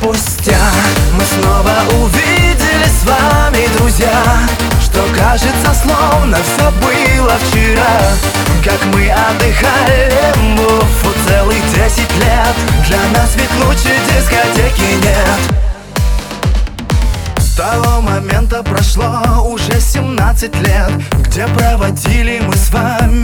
спустя. Мы снова увидели с вами, друзья Что кажется, словно все было вчера. Как мы отдыхали в Уфу целых десять лет. Для нас ведь лучше дискотеки нет. С того момента прошло уже 17 лет. Где проводили мы с вами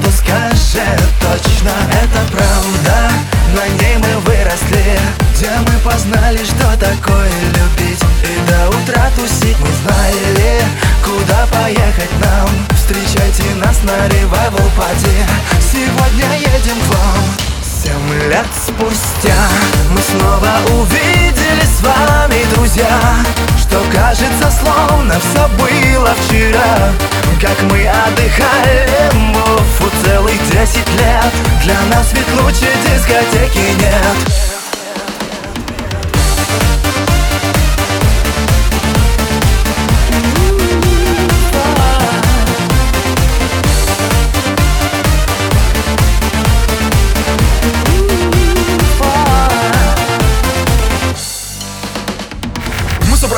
то скажет точно Это правда, на ней мы выросли Где мы познали, что такое любить. И до утра тусить мы знали Куда поехать нам. Встречайте нас на ревайвал пати Сегодня едем к вам. Семь лет спустя мы снова увидели с вами, друзья. Что кажется, словно все было вчера Как мы отдыхали в Уфу целых десять лет. Для нас ведь лучше дискотеки нет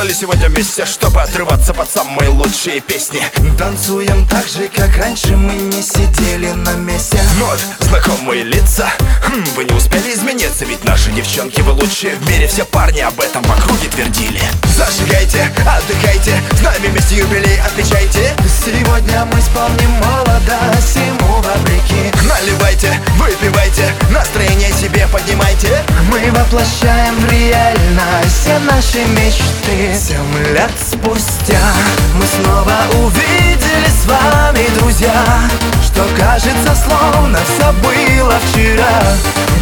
собрались сегодня вместе, чтобы отрываться под самые лучшие песни. Танцуем так же, как раньше мы не сидели на месте. Вновь знакомые лица. Хм, Вы не успели измениться, ведь наши девчонки Вы лучшие в мире, все парни об этом в округе твердили. Зажигайте, отдыхайте, с нами вместе юбилей отмечайте. Сегодня мы вспомним молодость, ему вопреки. Наливайте, выпивайте, настроение себе поднимайте. Мы воплощаем в реальность наши мечты. Семь лет спустя мы снова увидели с вами, друзья Что кажется, словно все было вчера.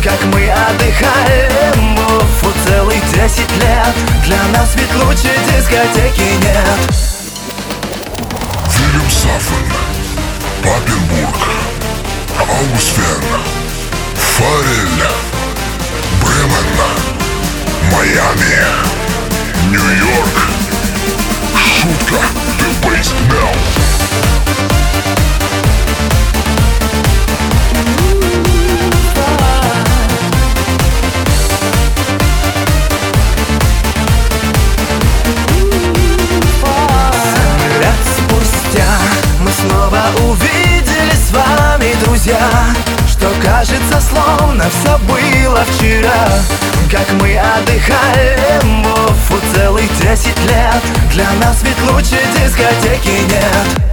Как мы отдыхали в Уфу целых десять лет. Для нас ведь лучше дискотеки нет. Вильямсафен, Папенбург, Аугстфен, Фарель, кажется, словно все было вчера. Как мы отдыхали в Уфу целых десять лет. Для нас ведь лучше дискотеки нет